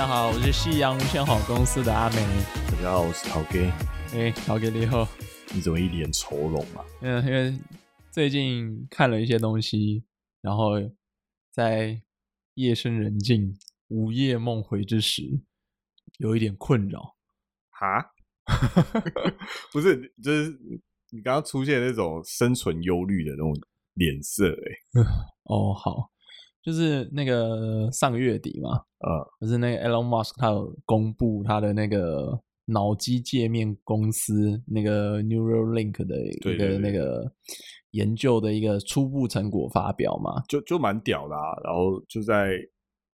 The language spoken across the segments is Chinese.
大家好，我是夕阳无限好公司的阿美。大家好，我是陶 K。哎，陶 K 你好。你怎么一脸愁容啊？嗯，因为最近看了一些东西，然后在夜深人静、午夜梦回之时，有一点困扰。哈？不是，就是你刚刚出现那种生存忧虑的那种脸色，哎。哦，好。就是那个上个月底嘛，呃，就是那个 Elon Musk 他有公布他的那个脑机界面公司那个 Neuralink 的一个那个研究的一个初步成果发表嘛，就就蛮屌的啊。然后就在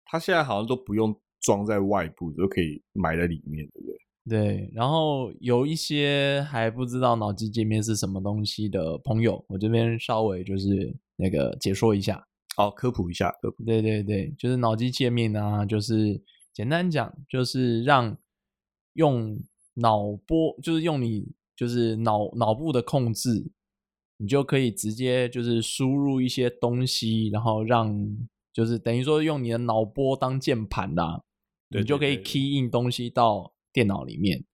他现在好像都不用装在外部，都可以埋在里面，对不对？对。然后有一些还不知道脑机界面是什么东西的朋友，我这边稍微就是那个解说一下。好，科普一下，科普。对对对，就是脑机界面啊，就是简单讲，就是让用脑波，就是用你就是脑脑部的控制，你就可以直接就是输入一些东西，然后让就是等于说用你的脑波当键盘啦，你就可以 key in 东西到电脑里面，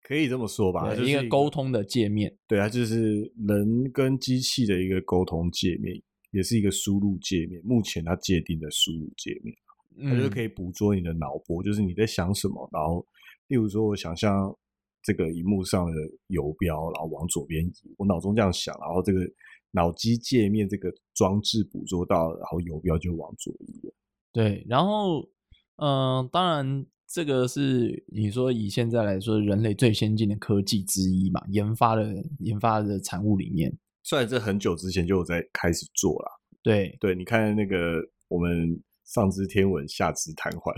可以这么说吧，一个沟通的界面。对啊，就是人跟机器的一个沟通界面。也是一个输入界面，目前它界定的输入界面，它就可以捕捉你的脑波，就是你在想什么。然后，例如说，我想象这个荧幕上的游标，然后往左边移，我脑中这样想，然后这个脑机界面这个装置捕捉到，然后游标就往左移了。对，然后，嗯，当然，这个是你说以现在来说，人类最先进的科技之一嘛，研发的研发的产物里面。虽然这很久之前就有在开始做了，对。对，你看那个我们上知天文下知瘫痪，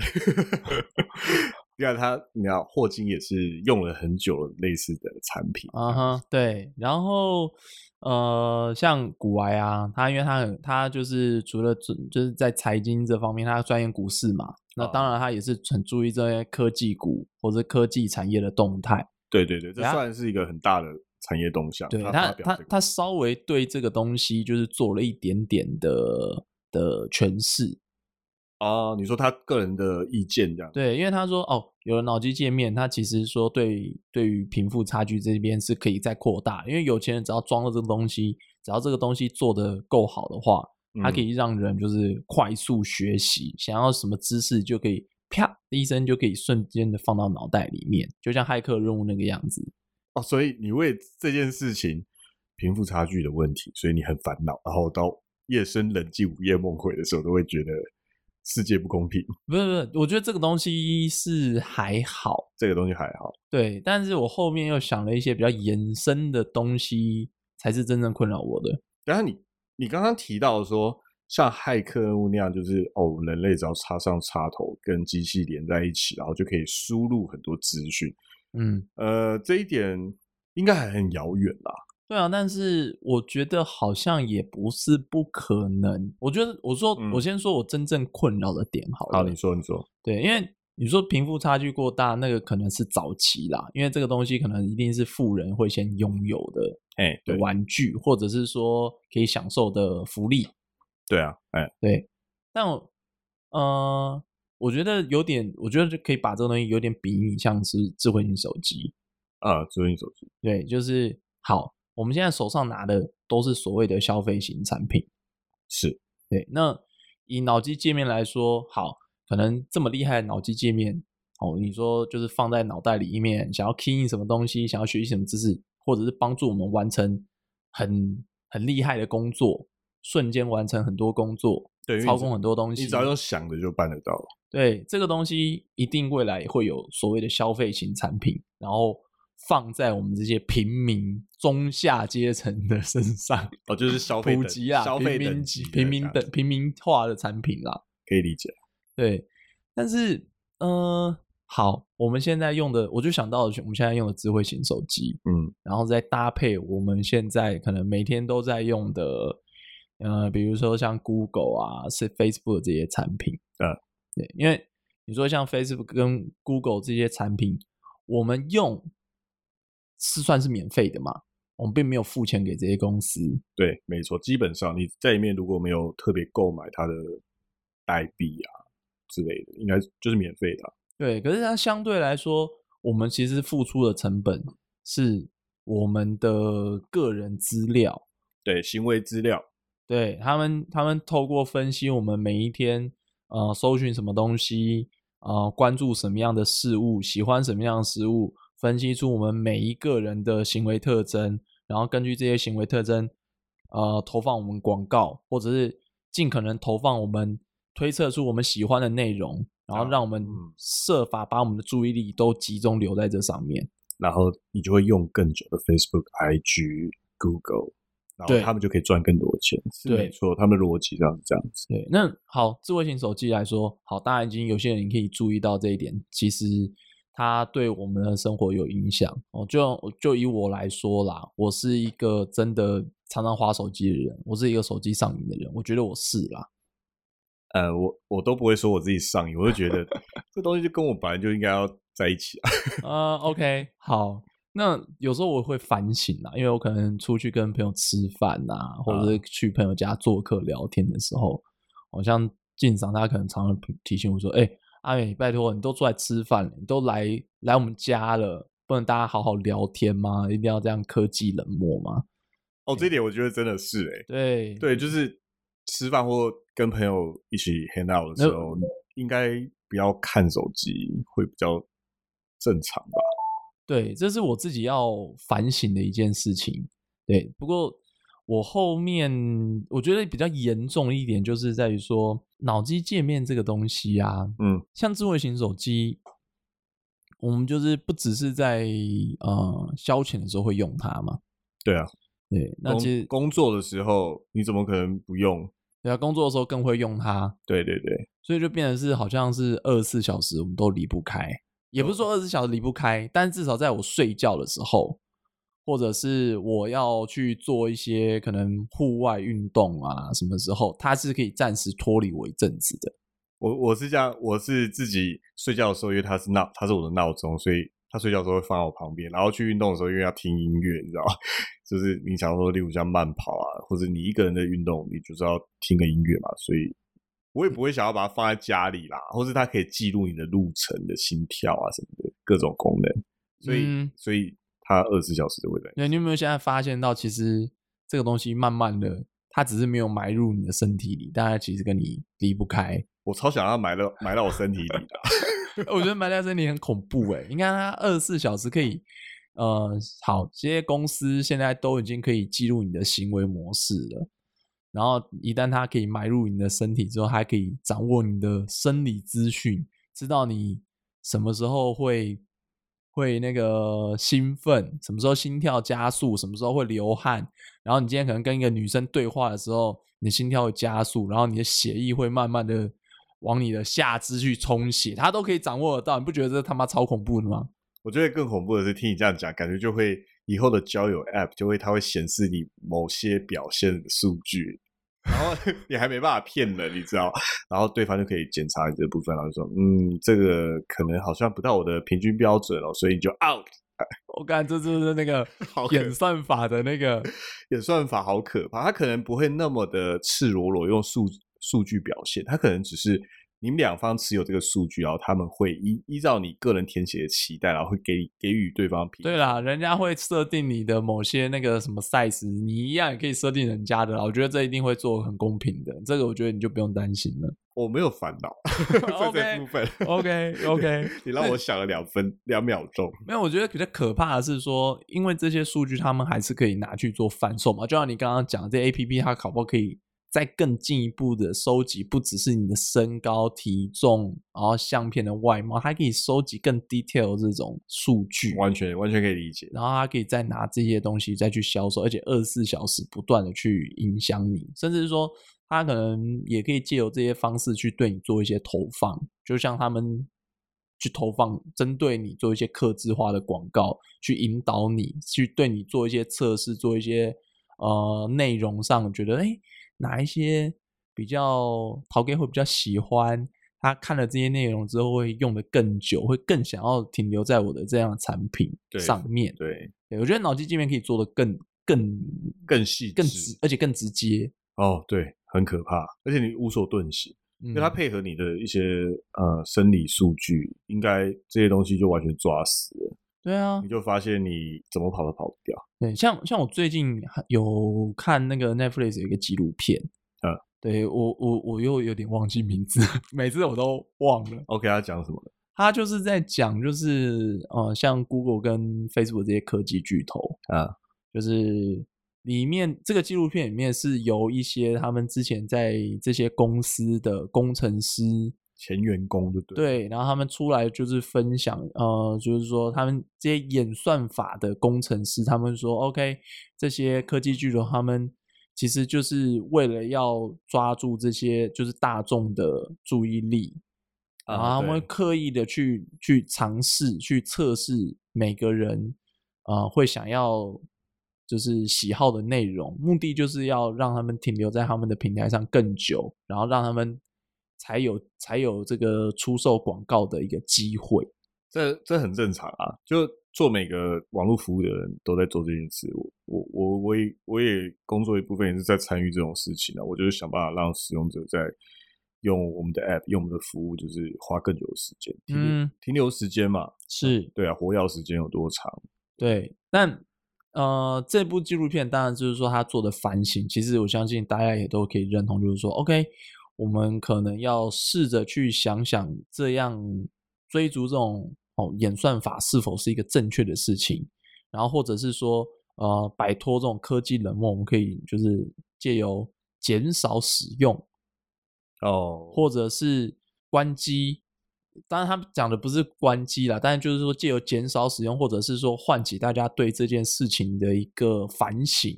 你看他，你看霍金也是用了很久类似的产品啊哈，对，然后呃，像古埃啊，他因为他很他就是除了就是在财经这方面，他钻研股市嘛，那当然他也是很注意这些科技股或者科技产业的动态，对对对，这算是一个很大的。产业动向，对他，他他稍微对这个东西就是做了一点点的的诠释啊。你说他个人的意见这样？对，因为他说哦，有了脑机界面，他其实说对对于贫富差距这边是可以再扩大，因为有钱人只要装了这个东西，只要这个东西做的够好的话，它可以让人就是快速学习，想要什么知识就可以啪一声就可以瞬间的放到脑袋里面，就像骇客任务那个样子。所以你为这件事情贫富差距的问题，所以你很烦恼，然后到夜深人静、午夜梦回的时候，都会觉得世界不公平。不是不是，我觉得这个东西是还好，这个东西还好。对，但是我后面又想了一些比较延伸的东西，才是真正困扰我的。然后你你刚刚提到说，像骇客那样，就是哦，人类只要插上插头，跟机器连在一起，然后就可以输入很多资讯。嗯，呃，这一点应该还很遥远啦。对啊，但是我觉得好像也不是不可能。我觉得，我说，我先说我真正困扰的点好了。好，你说，你说。对，因为你说贫富差距过大，那个可能是早期啦，因为这个东西可能一定是富人会先拥有的，哎，的玩具，或者是说可以享受的福利。对啊，哎，对。但我，呃。我觉得有点，我觉得就可以把这个东西有点比拟，像是智慧型手机啊，智慧型手机，对，就是好。我们现在手上拿的都是所谓的消费型产品，是对。那以脑机界面来说，好，可能这么厉害的脑机界面，哦，你说就是放在脑袋里面，想要 key in 什么东西，想要学习什么知识，或者是帮助我们完成很很厉害的工作，瞬间完成很多工作。对，操控很多东西，你只要用想的就办得到。对，这个东西一定未来会有所谓的消费型产品，然后放在我们这些平民中下阶层的身上。哦，就是消费普及啊，消费等级、平民等平民化的产品啦，可以理解。对，但是，嗯，好，我们现在用的，我就想到了我们现在用的智慧型手机，嗯，然后再搭配我们现在可能每天都在用的。呃，比如说像 Google 啊，是 Facebook 这些产品，嗯，对，因为你说像 Facebook 跟 Google 这些产品，我们用是算是免费的嘛？我们并没有付钱给这些公司。对，没错，基本上你在里面如果没有特别购买它的代币啊，之类的，应该就是免费的。对，可是它相对来说，我们其实付出的成本是我们的个人资料，对，行为资料，对他们，他们透过分析我们每一天呃搜寻什么东西，呃关注什么样的事物，喜欢什么样的事物，分析出我们每一个人的行为特征，然后根据这些行为特征，呃投放我们广告，或者是尽可能投放我们推测出我们喜欢的内容。然后让我们设法把我们的注意力都集中留在这上面，然后你就会用更久的 Facebook、IG、Google，然后他们就可以赚更多钱。是没错，他们的逻辑上是这样子。对，那好，智慧型手机来说，好，当然已经有些人可以注意到这一点，其实它对我们的生活有影响。哦，就就以我来说啦，我是一个真的常常花手机的人，我是一个手机上瘾的人，我觉得我是啦。呃，我我都不会说我自己上瘾，我就觉得 这东西就跟我本来就应该要在一起啊。啊，OK，好，那有时候我会反省啊，因为我可能出去跟朋友吃饭啊，或者是去朋友家做客聊天的时候，好像进长他可能常常提醒我说：“哎，阿美，拜托，你都出来吃饭，你都来来我们家了，不能大家好好聊天吗？一定要这样科技冷漠吗？”哦，这一点我觉得真的是哎，对对，就是吃饭或。跟朋友一起 hang out 的时候，应该不要看手机，会比较正常吧？对，这是我自己要反省的一件事情。对，不过我后面我觉得比较严重一点，就是在于说脑机界面这个东西啊，嗯，像智慧型手机，我们就是不只是在呃消遣的时候会用它嘛？对啊，对，那其实工作的时候你怎么可能不用？对啊，工作的时候更会用它。对对对，所以就变成是好像是二十四小时我们都离不开，也不是说二十四小时离不开，但至少在我睡觉的时候，或者是我要去做一些可能户外运动啊，什么时候它是可以暂时脱离我一阵子的。我我是这样，我是自己睡觉的时候，因为它是闹，它是我的闹钟，所以。他睡觉的时候会放在我旁边，然后去运动的时候，因为要听音乐，你知道吗？就是你想说，例如像慢跑啊，或者你一个人的运动，你就是要听个音乐嘛。所以我也不会想要把它放在家里啦，或是它可以记录你的路程的心跳啊什么的各种功能。所以，所以它二十四小时都会在。那，你有没有现在发现到，其实这个东西慢慢的，它只是没有埋入你的身体里，但它其实跟你离不开。我超想要埋到埋到我身体里的。我觉得埋在身体很恐怖哎！你看它二十四小时可以，呃，好，这些公司现在都已经可以记录你的行为模式了。然后一旦它可以埋入你的身体之后，还可以掌握你的生理资讯，知道你什么时候会会那个兴奋，什么时候心跳加速，什么时候会流汗。然后你今天可能跟一个女生对话的时候，你心跳会加速，然后你的血液会慢慢的。往你的下肢去充血，他都可以掌握得到，你不觉得这他妈超恐怖的吗？我觉得更恐怖的是听你这样讲，感觉就会以后的交友 App 就会它会显示你某些表现数据，然后 你还没办法骗人，你知道？然后对方就可以检查你这部分，然后说：“嗯，这个可能好像不到我的平均标准哦，所以你就 out。”我感觉这就是那个 演算法的那个演算法好可怕，他可能不会那么的赤裸裸用数。数据表现，他可能只是你们两方持有这个数据，然后他们会依依照你个人填写的期待，然后会给给予对方评。对啦，人家会设定你的某些那个什么 size，你一样也可以设定人家的啦。我觉得这一定会做很公平的，这个我觉得你就不用担心了。我没有烦恼 在这部分。OK OK，你让我想了两分两秒钟。没有，我觉得比较可怕的是说，因为这些数据他们还是可以拿去做贩售嘛。就像你刚刚讲，这 A P P 它考不可以。再更进一步的收集，不只是你的身高、体重，然后相片的外貌，还可以收集更 detail 这种数据，完全完全可以理解。然后它可以再拿这些东西再去销售，而且二十四小时不断的去影响你，甚至是说，它可能也可以借由这些方式去对你做一些投放，就像他们去投放针对你做一些克制化的广告，去引导你去对你做一些测试，做一些呃内容上觉得哎。哪一些比较陶给会比较喜欢？他看了这些内容之后会用的更久，会更想要停留在我的这样的产品上面。对，对我觉得脑机界面可以做的更更更细、更直，而且更直接。哦，对，很可怕，而且你无所遁形。因为它配合你的一些呃生理数据，应该这些东西就完全抓死了。对啊，你就发现你怎么跑都跑不掉。对，像像我最近有看那个 Netflix 有一个纪录片，嗯，对我我我又有点忘记名字，每次我都忘了。OK，他讲什么？他就是在讲，就是呃，像 Google 跟 Facebook 这些科技巨头啊，就是里面这个纪录片里面是由一些他们之前在这些公司的工程师前员工就对，对，然后他们出来就是分享，呃，就是说他们这些演算法的工程师，他们说 OK，这些科技巨头他们其实就是为了要抓住这些就是大众的注意力。然后他们会刻意的去去尝试、去测试每个人，呃，会想要就是喜好的内容，目的就是要让他们停留在他们的平台上更久，然后让他们才有才有这个出售广告的一个机会。这这很正常啊，就做每个网络服务的人都在做这件事。我我我我也我也工作一部分也是在参与这种事情啊。我就是想办法让使用者在。用我们的 app，用我们的服务，就是花更久的时间，停留停留时间嘛，是对啊，活跃时间有多长？对，但呃，这部纪录片当然就是说他做的反省，其实我相信大家也都可以认同，就是说，OK，我们可能要试着去想想，这样追逐这种哦演算法是否是一个正确的事情，然后或者是说，呃，摆脱这种科技冷漠，我们可以就是借由减少使用。哦，或者是关机，当然他们讲的不是关机啦，但是就是说借由减少使用，或者是说唤起大家对这件事情的一个反省，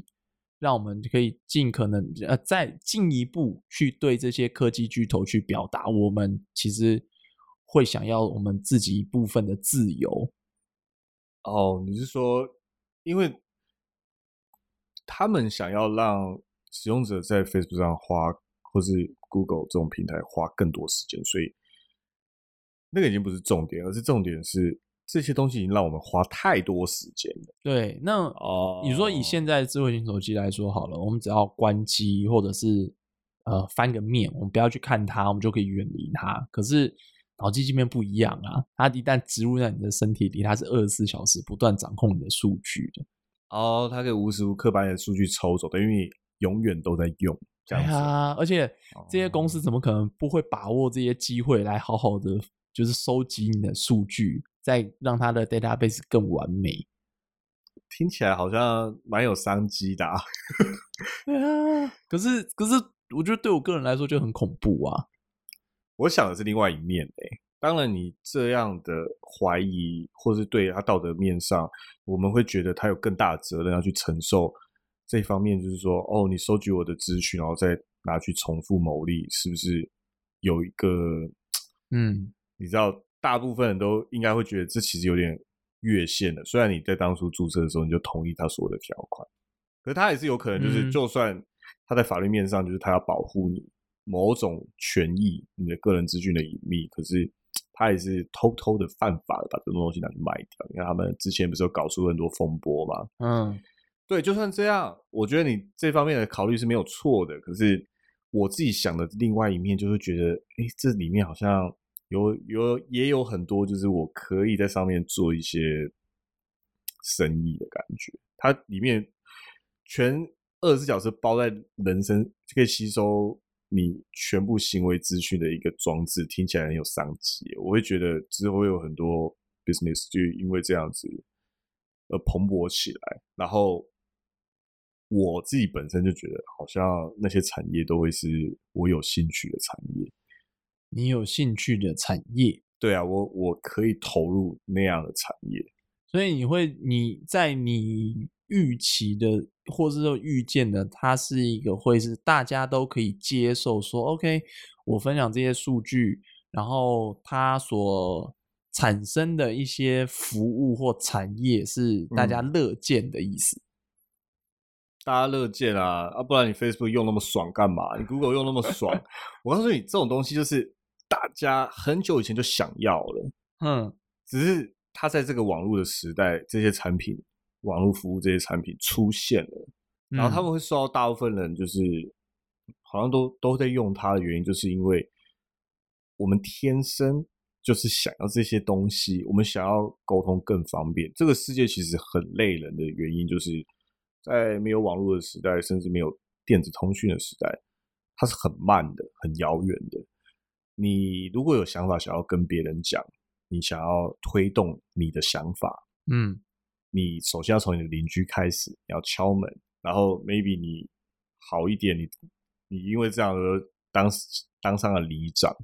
让我们可以尽可能呃再进一步去对这些科技巨头去表达，我们其实会想要我们自己一部分的自由。哦，你是说，因为他们想要让使用者在 Facebook 上花，或是 Google 这种平台花更多时间，所以那个已经不是重点，而是重点是这些东西已经让我们花太多时间了。对，那哦，你说以现在智慧型手机来说好了，我们只要关机或者是呃翻个面，我们不要去看它，我们就可以远离它。可是脑机界面不一样啊，它一旦植入在你的身体里，它是二十四小时不断掌控你的数据的。哦，它可以无时无刻把你的数据抽走，等于你永远都在用。这样子啊，而且这些公司怎么可能不会把握这些机会来好好的就是收集你的数据，再让它的 database 更完美？听起来好像蛮有商机的、啊。对啊，可是可是我觉得对我个人来说就很恐怖啊。我想的是另外一面诶、当然，你这样的怀疑，或是对他道德面上，我们会觉得他有更大的责任要去承受这方面，就是说，哦，你收集我的资讯，然后再拿去重复牟利，是不是有一个，嗯，你知道，大部分人都应该会觉得这其实有点越线了。虽然你在当初注册的时候你就同意他所有的条款，可是他也是有可能，就是嗯就算他在法律面上，就是他要保护你某种权益，你的个人资讯的隐秘，可是他也是偷偷的犯法的把这种东西拿去卖掉。你看他们之前不是有搞出很多风波嘛？嗯，对，就算这样，我觉得你这方面的考虑是没有错的。可是我自己想的另外一面，就是觉得，哎，这里面好像有有也有很多，就是我可以在上面做一些生意的感觉。它里面全二十四小时包在人身，就可以吸收你全部行为资讯的一个装置，听起来很有商机。我会觉得之后会有很多 business 就因为这样子而蓬勃起来，然后。我自己本身就觉得，好像那些产业都会是我有兴趣的产业。你有兴趣的产业，对啊，我我可以投入那样的产业。所以你会你在你预期的，或是说预见的，它是一个会是大家都可以接受说，OK，我分享这些数据，然后它所产生的一些服务或产业是大家乐见的意思。大家乐见啊，啊，不然你 Facebook 用那么爽干嘛？你 Google 用那么爽？我告诉你，这种东西就是大家很久以前就想要了，嗯，只是它在这个网络的时代，这些产品、网络服务这些产品出现了，嗯然后他们会受到大部分人就是好像都都在用它的原因，就是因为我们天生就是想要这些东西，我们想要沟通更方便。这个世界其实很累人的原因，就是在没有网络的时代，甚至没有电子通讯的时代，它是很慢的、很遥远的。你如果有想法想要跟别人讲，你想要推动你的想法，嗯，你首先要从你的邻居开始，你要敲门，然后 maybe 你好一点，你你因为这样而当当上了里长，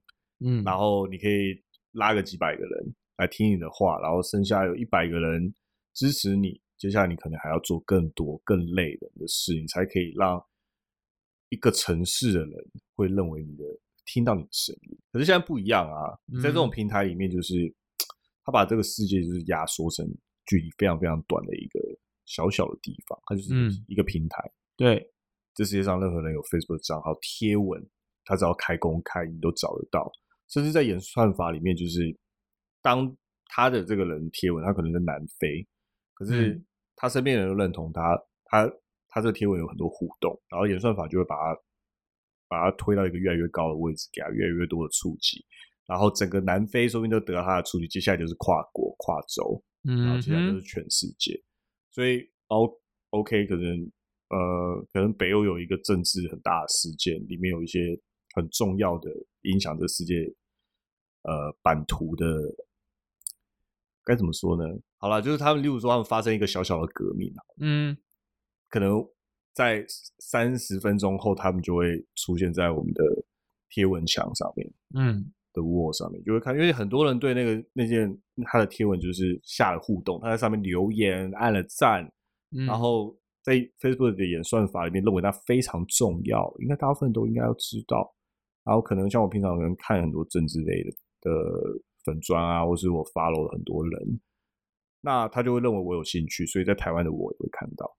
嗯，然后你可以拉个几百个人来听你的话，然后剩下有一百个人支持你，接下来你可能还要做更多更累人的事，你才可以让一个城市的人会认为你的。听到你的声音，可是现在不一样啊！在这种平台里面，就是 他把这个世界就是压缩成距离非常非常短的一个小小的地方，它就是一个平台。对，这世界上任何人有 Facebook 账号贴文，他只要开公开，你都找得到。甚至在演算法里面，就是当他的这个人贴文，他可能在南非，可是他身边人都认同他，他他这个贴文有很多互动，然后演算法就会把他。把它推到一个越来越高的位置，给它越来越多的触及，然后整个南非说不定都得到它的触及，接下来就是跨国、跨洲，然后接下来就是全世界。所以，O OK，可能呃，可能北欧有一个政治很大的事件，里面有一些很重要的影响这世界呃版图的，该怎么说呢？好了，就是他们，例如说他们发生一个小小的革命啊，嗯，可能。在三十分钟后，他们就会出现在我们的贴文墙上面，嗯，的 wall 上面就会看，因为很多人对那个那件他的贴文就是下了互动，他在上面留言、按了赞，然后在 Facebook 的演算法里面认为它非常重要，应该大部分都应该要知道。然后可能像我平常可能看很多政治类的的粉砖啊，或是我 follow 了很多人，那他就会认为我有兴趣，所以在台湾的我也会看到。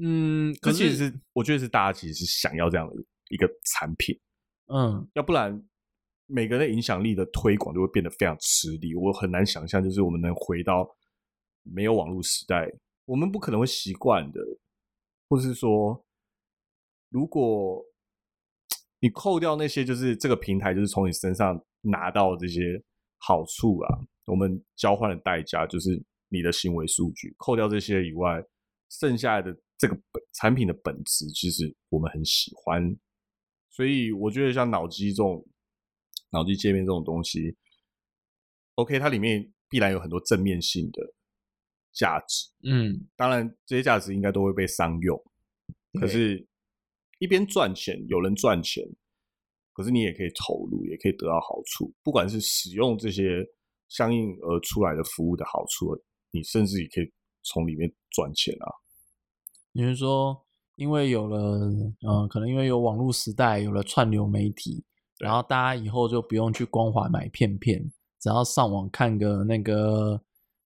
嗯，可其实是我觉得是大家其实是想要这样的一个产品，嗯，要不然每个人的影响力的推广就会变得非常吃力。我很难想象，就是我们能回到没有网络时代，我们不可能会习惯的，或是说，如果你扣掉那些，就是这个平台就是从你身上拿到这些好处啊，我们交换的代价就是你的行为数据，扣掉这些以外，剩下的。这个本产品的本质，其实我们很喜欢，所以我觉得像脑机这种脑机界面这种东西，OK，它里面必然有很多正面性的价值。嗯，当然这些价值应该都会被商用，可是，一边赚钱，有人赚钱，可是你也可以投入，也可以得到好处。不管是使用这些相应而出来的服务的好处，你甚至也可以从里面赚钱啊。你是说，因为有了，嗯，可能因为有网络时代，有了串流媒体，然后大家以后就不用去光华买片片，只要上网看个那个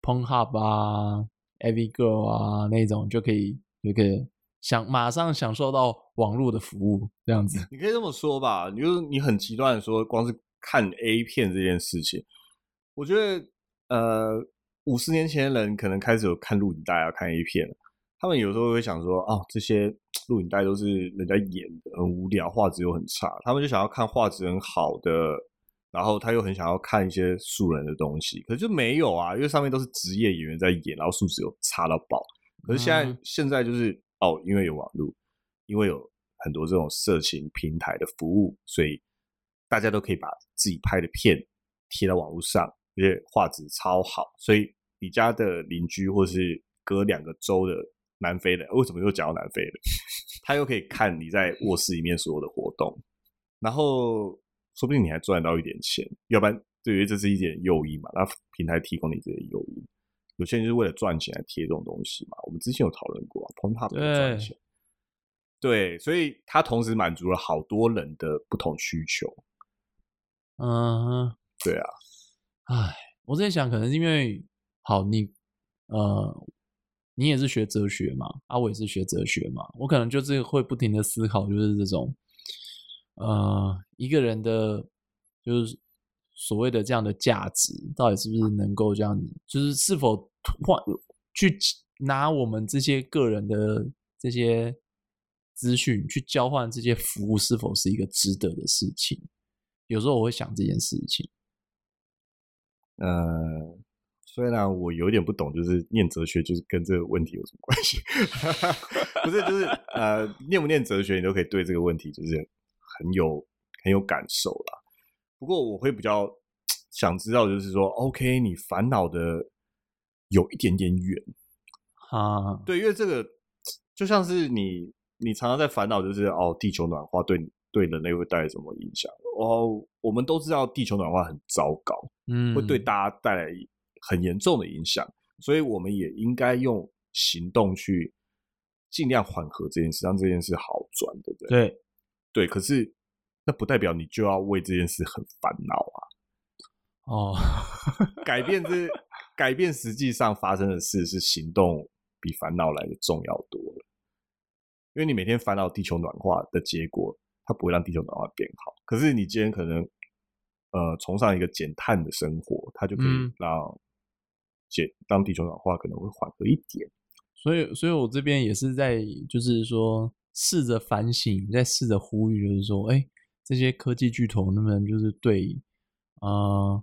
Pornhub 啊、AV Girl 啊那种，就可以就可以享马上享受到网络的服务，这样子。你可以这么说吧，你就你很极端的说，光是看 A 片这件事情，我觉得，呃，五十年前的人可能开始有看录影带啊，看 A 片。他们有时候会想说，哦，这些录影带都是人家演的，很无聊，画质又很差。他们就想要看画质很好的，然后他又很想要看一些素人的东西，可是就没有啊，因为上面都是职业演员在演，然后素质又差到爆。可是现在现在就是哦，因为有网络，因为有很多这种色情平台的服务，所以大家都可以把自己拍的片贴到网络上，而且画质超好，所以你家的邻居或是隔两个州的。南非的为什么又讲到南非的？他又可以看你在卧室里面所有的活动，然后说不定你还赚到一点钱。要不然，对于这是一点诱因嘛？那平台提供你这些诱因，有些人就是为了赚钱来贴这种东西嘛。我们之前有讨论过 p o n h u b 赚钱，对，所以它同时满足了好多人的不同需求。嗯，对啊。唉，我在想，可能是因为好你呃。你也是学哲学嘛？啊，我也是学哲学嘛。我可能就是会不停的思考，就是这种，呃，一个人的，就是所谓的这样的价值，到底是不是能够这样子，就是是否换去拿我们这些个人的这些资讯去交换这些服务，是否是一个值得的事情？有时候我会想这件事情。呃，虽然我有点不懂，就是念哲学就是跟这个问题有什么关系？不是，就是呃，念不念哲学，你都可以对这个问题就是很有很有感受啦。不过我会比较想知道，就是说，OK，你烦恼的有一点点远啊，对，因为这个就像是你你常常在烦恼，就是哦，地球暖化对对人类会带来什么影响？哦，我们都知道地球暖化很糟糕，嗯，会对大家带来很严重的影响，所以我们也应该用行动去尽量缓和这件事，让这件事好转，对不对？对，对。可是那不代表你就要为这件事很烦恼啊。哦，改变这改变实际上发生的事，是行动比烦恼来的重要多了。因为你每天烦恼地球暖化的结果，它不会让地球暖化变好。可是你今天可能呃崇尚一个减碳的生活，它就可以让减让地球暖化可能会缓和一点。所以，所以我这边也是在就是说试着反省，在试着呼吁，就是说，哎，这些科技巨头能不能就是对啊？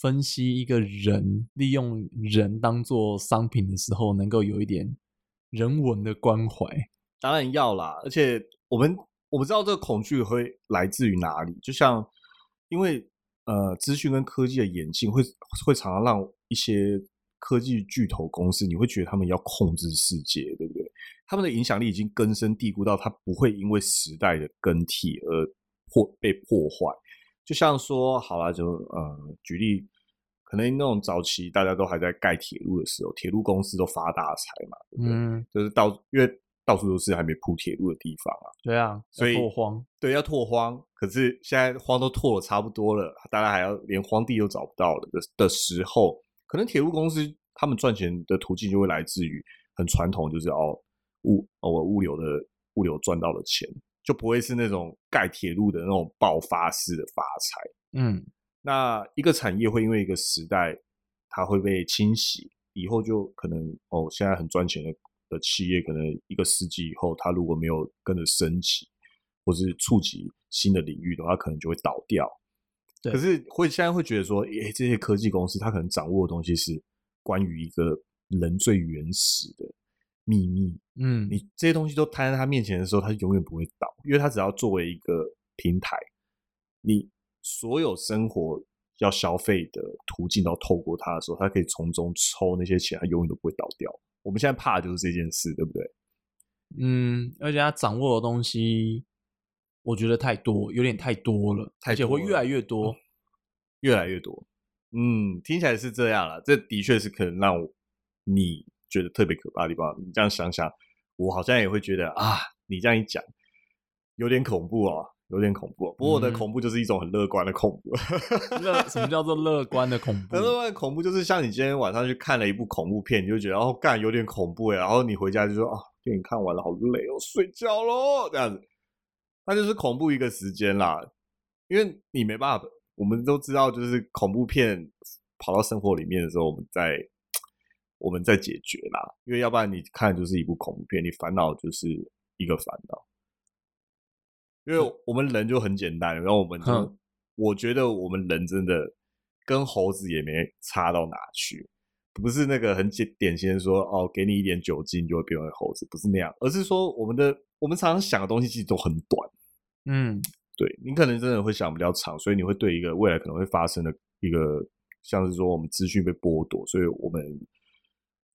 分析一个人利用人当做商品的时候，能够有一点人文的关怀，当然要啦。而且我们我们知道这个恐惧会来自于哪里，就像因为呃，资讯跟科技的演进会会常常让一些科技巨头公司，你会觉得他们要控制世界，对不对？他们的影响力已经根深蒂固到它不会因为时代的更替而破被破坏。就像说，好了，就呃，举例，可能那种早期大家都还在盖铁路的时候，铁路公司都发大财嘛，对不对？就是到因为到处都是还没铺铁路的地方啊，对啊，所以拓荒，对，要拓荒。可是现在荒都拓了差不多了，大家还要连荒地都找不到了的的时候，可能铁路公司他们赚钱的途径就会来自于很传统，就是哦物哦物流的物流赚到了钱。就不会是那种盖铁路的那种爆发式的发财。嗯，那一个产业会因为一个时代，它会被清洗，以后就可能哦，现在很赚钱的的企业，可能一个世纪以后，它如果没有跟着升级，或是触及新的领域的话，可能就会倒掉。可是会现在会觉得说，诶，这些科技公司，它可能掌握的东西是关于一个人最原始的。秘密，嗯，你这些东西都摊在他面前的时候，他永远不会倒，因为他只要作为一个平台，你所有生活要消费的途径都透过他的时候，他可以从中抽那些钱，他永远都不会倒掉。我们现在怕的就是这件事，对不对？嗯，而且他掌握的东西，我觉得太多，有点太多了，而且会越来越多，越来越多。嗯，听起来是这样了，这的确是可能让我你。觉得特别可怕的地方，你这样想想，我好像也会觉得啊，你这样一讲，有点恐怖哦，有点恐怖。不过我的恐怖就是一种很乐观的恐怖。乐什么叫做乐观的恐怖？乐观的恐怖就是像你今天晚上去看了一部恐怖片，你就觉得哦，干有点恐怖哎，然后你回家就说啊，电影看完了好累哦，睡觉喽，这样子，那就是恐怖一个时间啦。因为你没办法，我们都知道，就是恐怖片跑到生活里面的时候，我们在。我们在解决啦，因为要不然你看就是一部恐怖片，你烦恼就是一个烦恼。因为我们人就很简单，然后我们就我觉得我们人真的跟猴子也没差到哪去，不是那个很简典型的说哦，给你一点酒精就会变为猴子，不是那样，而是说我们的我们常常想的东西其实都很短。嗯，对你可能真的会想比较长，所以你会对一个未来可能会发生的一个，像是说我们资讯被剥夺，所以我们。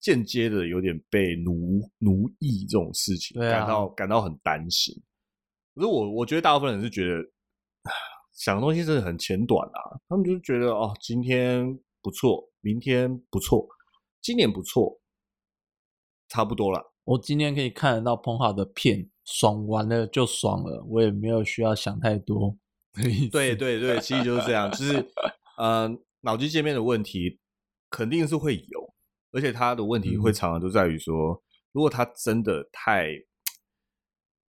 间接的有点被奴奴役这种事情，感到感到很担心。可是我我觉得大部分人是觉得想的东西真的很浅短啊，他们就是觉得哦，今天不错，明天不错，今年不错，差不多了。我今天可以看得到彭浩的片，爽完了就爽了，我也没有需要想太多。对对对，其实就是这样，就是呃，脑机界面的问题肯定是会有。而且它的问题会常常都在于说，如果它真的太，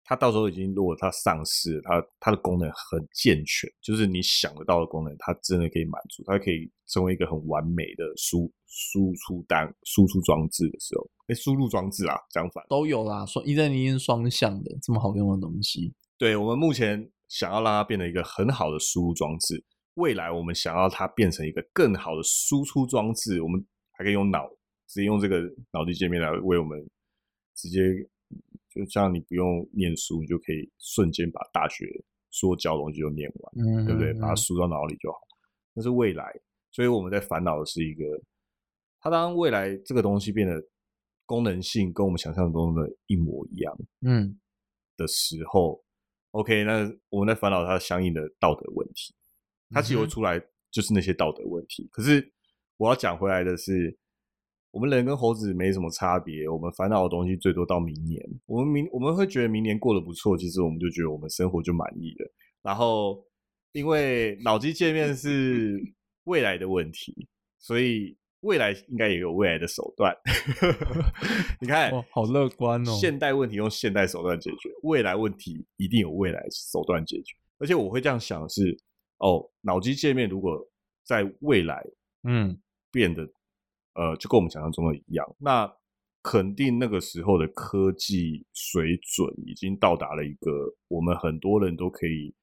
它到时候已经如果它上市，它它的功能很健全，就是你想得到的功能，它真的可以满足，它可以成为一个很完美的输输出单输出装置的时候，哎，输入装置啊，相反都有啦，双一阵一音双向的这么好用的东西。对我们目前想要让它变成一个很好的输入装置，未来我们想要它变成一个更好的输出装置，我们还可以用脑，直接用这个脑机界面来为我们直接，就像你不用念书，你就可以瞬间把大学说教东西就念完，对不对？把它输到脑里就好。那是未来，所以我们在烦恼的是一个，它当未来这个东西变得功能性跟我们想象中的一模一样，嗯的时候，OK，那我们在烦恼它相应的道德问题，它其实会出来就是那些道德问题。可是我要讲回来的是，我们人跟猴子没什么差别，我们烦恼的东西最多到明年，我们明我们会觉得明年过得不错，其实我们就觉得我们生活就满意了，然后。因为脑机界面是未来的问题，所以未来应该也有未来的手段。你看，好乐观哦！现代问题用现代手段解决，未来问题一定有未来手段解决。而且我会这样想是：哦，脑机界面如果在未来，嗯，变得呃，就跟我们想象中的一样，那肯定那个时候的科技水准已经到达了一个我们很多人都可以。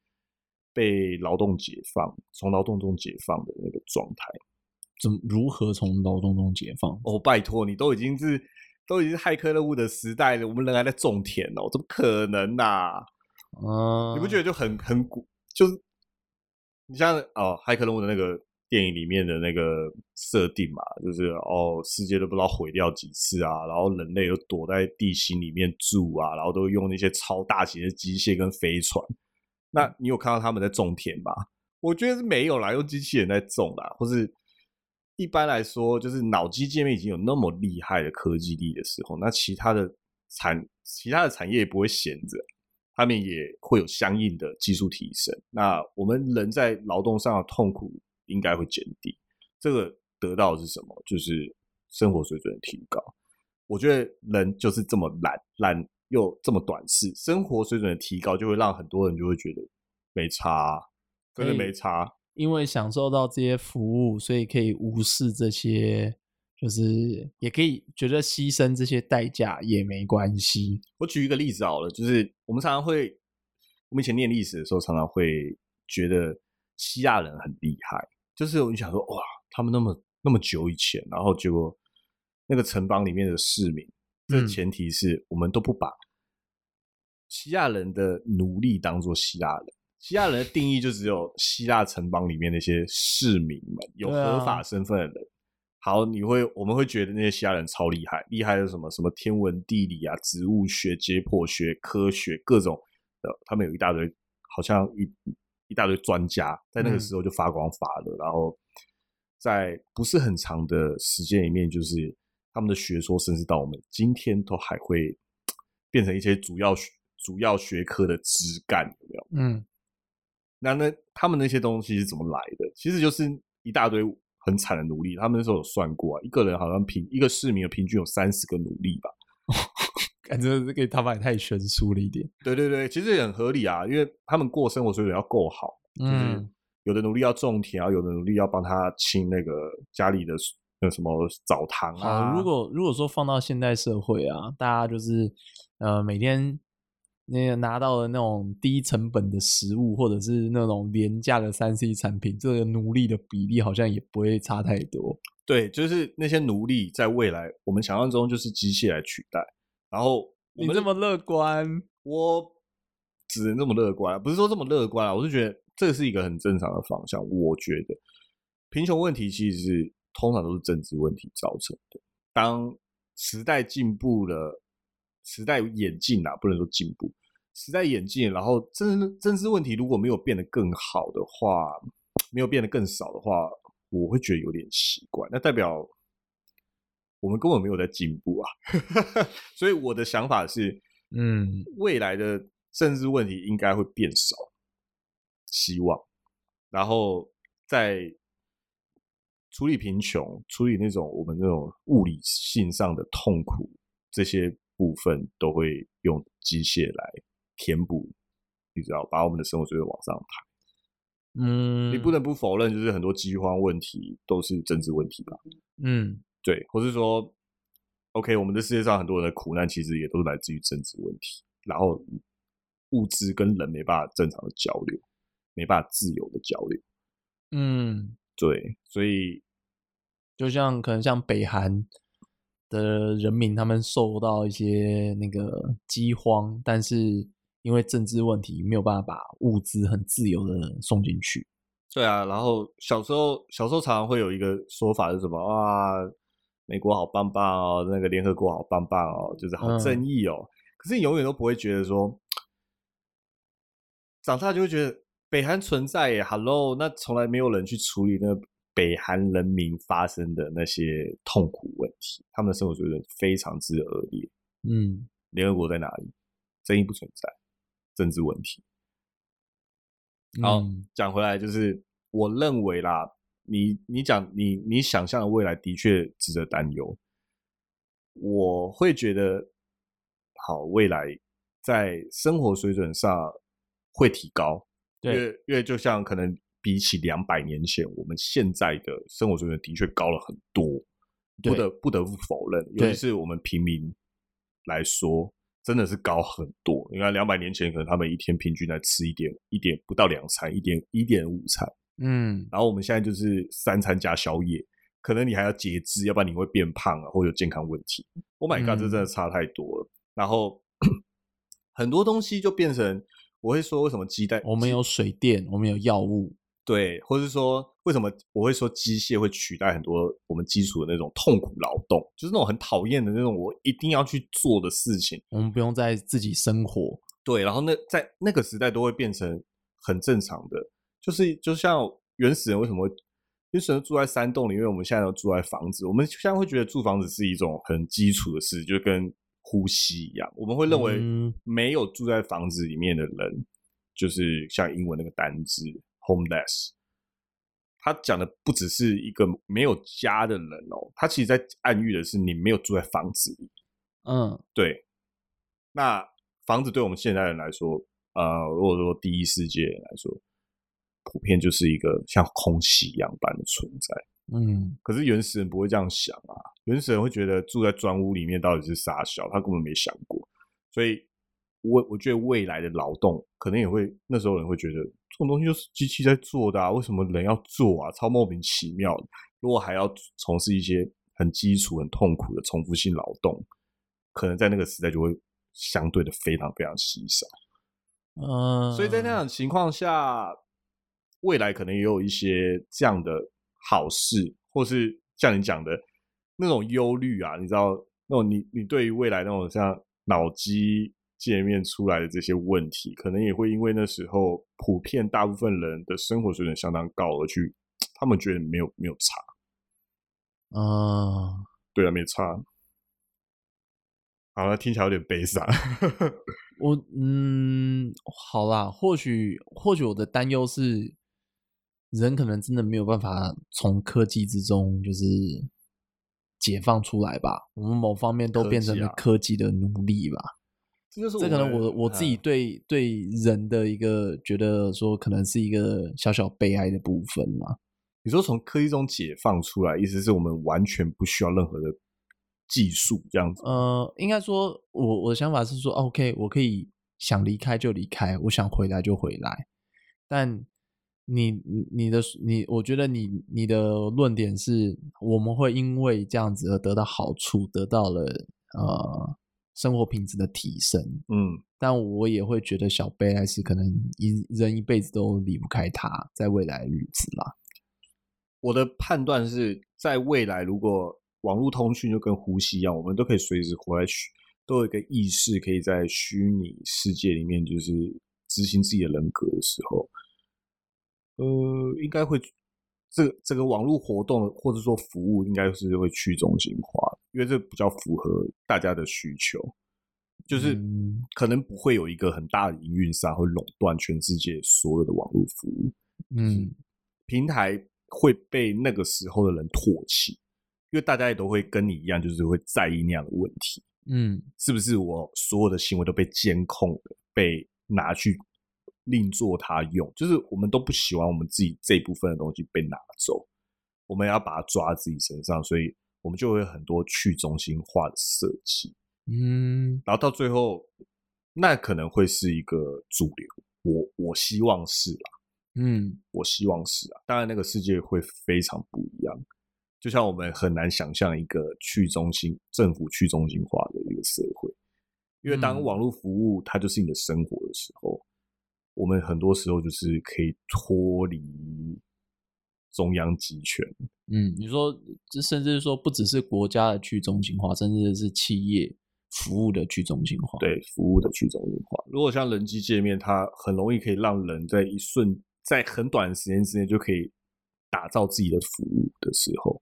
被劳动解放，从劳动中解放的那个状态，怎如何从劳动中解放？哦，拜托你，都已经是都已经是骇客任务的时代了，我们人还在种田哦，怎么可能呐？嗯，你不觉得就很很古？就是你像哦，骇客任务的那个电影里面的那个设定嘛，就是哦，世界都不知道毁掉几次啊，然后人类又躲在地心里面住啊，然后都用那些超大型的机械跟飞船。那你有看到他们在种田吗？我觉得是没有啦，用机器人在种啦，或是一般来说，就是脑机界面已经有那么厉害的科技力的时候，那其他的产其他的产业也不会闲着，他们也会有相应的技术提升。那我们人在劳动上的痛苦应该会减低，这个得到的是什么？就是生活水准的提高。我觉得人就是这么懒懒。又这么短视，生活水准的提高就会让很多人就会觉得没差，真的没差。因为享受到这些服务，所以可以无视这些，就是也可以觉得牺牲这些代价也没关系。我举一个例子好了，就是我们常常会，我们以前念历史的时候，常常会觉得希腊人很厉害，就是我就想说，哇，他们那么那么久以前，然后结果那个城邦里面的市民。这前提是我们都不把希腊人的奴隶当做希腊人。希腊人的定义就只有希腊城邦里面那些市民们，有合法身份的人。好，你会我们会觉得那些希腊人超厉害，厉害的什么什么天文地理啊、植物学、解剖学、科学各种的，他们有一大堆，好像一一大堆专家，在那个时候就发光发热。然后在不是很长的时间里面，就是。他们的学说，甚至到我们今天都还会变成一些主要主要学科的枝干，有没有？嗯，那那他们那些东西是怎么来的？其实就是一大堆很惨的奴隶。他们那时候有算过啊，一个人好像平一个市民的平均有三十个奴隶吧。感觉这个他们也太悬殊了一点。对对对，其实也很合理啊，因为他们过生活水准要够好，就是有的奴隶要种田啊，有的奴隶要帮他清那个家里的。那什么澡堂啊？如果如果说放到现代社会啊，大家就是呃每天那个拿到的那种低成本的食物，或者是那种廉价的三 C 产品，这个奴隶的比例好像也不会差太多。对，就是那些奴隶在未来我们想象中就是机器来取代。然后我们这么乐观，我只能这么乐观，不是说这么乐观啊，我是觉得这是一个很正常的方向。我觉得贫穷问题其实是。通常都是政治问题造成的。当时代进步了，时代演进啊，不能说进步，时代演进，然后政政治问题如果没有变得更好的话，没有变得更少的话，我会觉得有点奇怪。那代表我们根本没有在进步啊。所以我的想法是，嗯，未来的政治问题应该会变少，希望，然后在。处理贫穷，处理那种我们那种物理性上的痛苦，这些部分都会用机械来填补，你知道，把我们的生活水准往上抬。嗯，你不能不否认，就是很多饥荒问题都是政治问题吧？嗯，对，或是说，OK，我们的世界上很多人的苦难其实也都是来自于政治问题。然后物资跟人没办法正常的交流，没办法自由的交流。嗯，对，所以就像可能像北韩的人民，他们受到一些那个饥荒，但是因为政治问题，没有办法把物资很自由的送进去。对啊，然后小时候小时候常常会有一个说法是什么啊？美国好棒棒哦，那个联合国好棒棒哦，就是好正义哦。可是你永远都不会觉得说，长大就会觉得北韩存在耶，Hello，那从来没有人去处理那北韩人民发生的那些痛苦问题，他们的生活水准非常之恶劣。嗯，联合国在哪里？正义不存在，政治问题。好，讲回来就是我认为啦，你你讲你你想象的未来的确值得担忧。我会觉得，好，未来在生活水准上会提高，因为因为就像可能比起两百年前，我们现在的生活水准的确高了很多，不得不得不否认，尤其是我们平民来说。真的是高很多。你看，两百年前可能他们一天平均来吃一点一点不到两餐，一点一点五餐。嗯，然后我们现在就是三餐加宵夜，可能你还要节制，要不然你会变胖啊，或有健康问题。Oh my god，这真的差太多了。然后 很多东西就变成，我会说为什么鸡蛋？我们有水电，我们有药物。对，或者是说，为什么我会说机械会取代很多我们基础的那种痛苦劳动，就是那种很讨厌的那种我一定要去做的事情。我们不用再自己生活，对，然后那在那个时代都会变成很正常的，就是就像原始人为什么原始人住在山洞里，因为我们现在都住在房子，我们现在会觉得住房子是一种很基础的事，就跟呼吸一样，我们会认为没有住在房子里面的人，就是像英文那个单字。homeless，他讲的不只是一个没有家的人哦，他其实在暗喻的是你没有住在房子里。嗯，对。那房子对我们现代人来说，呃，如果说第一世界来说，普遍就是一个像空气一样般的存在。嗯，可是原始人不会这样想啊，原始人会觉得住在砖屋里面到底是傻小，他根本没想过。所以，我我觉得未来的劳动可能也会那时候人会觉得。这种东西就是机器在做的啊，为什么人要做啊？超莫名其妙的。如果还要从事一些很基础、很痛苦的重复性劳动，可能在那个时代就会相对的非常非常稀少。嗯，所以在那种情况下，未来可能也有一些这样的好事，或是像你讲的那种忧虑啊，你知道，那种你你对于未来那种像脑机。界面出来的这些问题，可能也会因为那时候普遍大部分人的生活水准相当高而去，他们觉得没有没有差。啊，对啊，没差。好了，听起来有点悲伤。我嗯，好啦，或许或许我的担忧是，人可能真的没有办法从科技之中就是解放出来吧。我们某方面都变成了科技的奴隶吧。这就是这可能我我自己对对人的一个觉得说，可能是一个小小悲哀的部分嘛。你说从科技中解放出来，意思是我们完全不需要任何的技术这样子？呃，应该说，我我的想法是说，OK，我可以想离开就离开，我想回来就回来。但你你的你，我觉得你你的论点是，我们会因为这样子而得到好处，得到了呃。生活品质的提升，嗯，但我也会觉得小悲哀是可能一人一辈子都离不开它，在未来日子啦。我的判断是在未来，如果网络通讯就跟呼吸一样，我们都可以随时活在虚，都有一个意识，可以在虚拟世界里面就是执行自己的人格的时候，呃，应该会。这这个网络活动或者说服务应该是会去中心化，因为这比较符合大家的需求，就是可能不会有一个很大的营运商会垄断全世界所有的网络服务。嗯，平台会被那个时候的人唾弃，因为大家也都会跟你一样，就是会在意那样的问题。嗯，是不是我所有的行为都被监控的，被拿去？另做他用，就是我们都不喜欢我们自己这部分的东西被拿走，我们要把它抓自己身上，所以我们就会很多去中心化的设计，嗯，然后到最后，那可能会是一个主流。我我希望是啦，嗯，我希望是啊。当然，那个世界会非常不一样。就像我们很难想象一个去中心政府去中心化的一个社会，因为当网络服务它就是你的生活的时候，我们很多时候就是可以脱离中央集权。嗯，你说这甚至是说不只是国家的去中心化，甚至是企业服务的去中心化。对，服务的去中心化。如果像人机界面，它很容易可以让人在一瞬，在很短的时间之内就可以打造自己的服务的时候。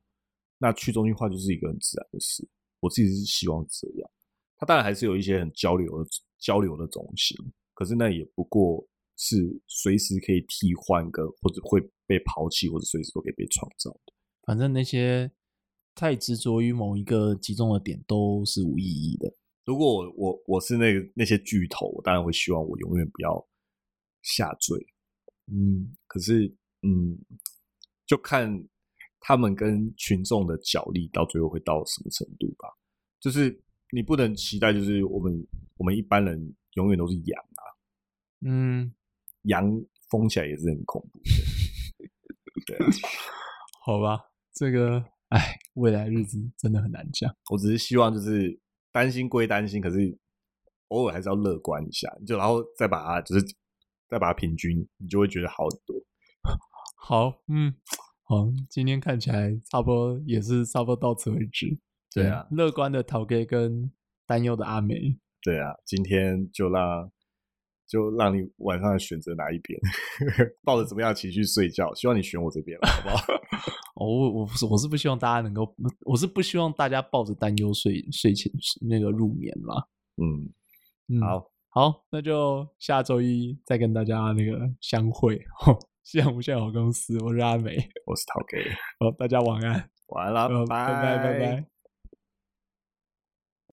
那去中心化就是一个很自然的事，我自己是希望这样。它当然还是有一些很交流的交流的中心，可是那也不过是随时可以替换个，或者会被抛弃，或者随时都可以被创造的。反正那些太执着于某一个集中的点都是无意义的。如果我我我是那个那些巨头，我当然会希望我永远不要下坠。嗯，可是嗯，就看。他们跟群众的角力到最后会到什么程度吧？就是你不能期待，就是我们我们一般人永远都是羊啊，嗯，羊疯起来也是很恐怖的，对啊，好吧，这个哎，未来日子真的很难讲。我只是希望就是担心归担心，可是偶尔还是要乐观一下，就然后再把它就是再把它平均，你就会觉得好很多。好，嗯。好，今天看起来差不多也是差不多到此为止。对啊，乐观的陶哥跟担忧的阿美。对啊，今天就让就让你晚上选择哪一边，抱着怎么样情绪睡觉？希望你选我这边了，好不好？我我不是我是不希望大家能够，我是不希望大家抱着担忧睡睡前那个入眠啦。嗯，好好，那就下周一再跟大家那个相会。夕阳无限好公司，我是阿美，我是陶 K，好，大家晚安，晚安啦，拜拜拜拜拜。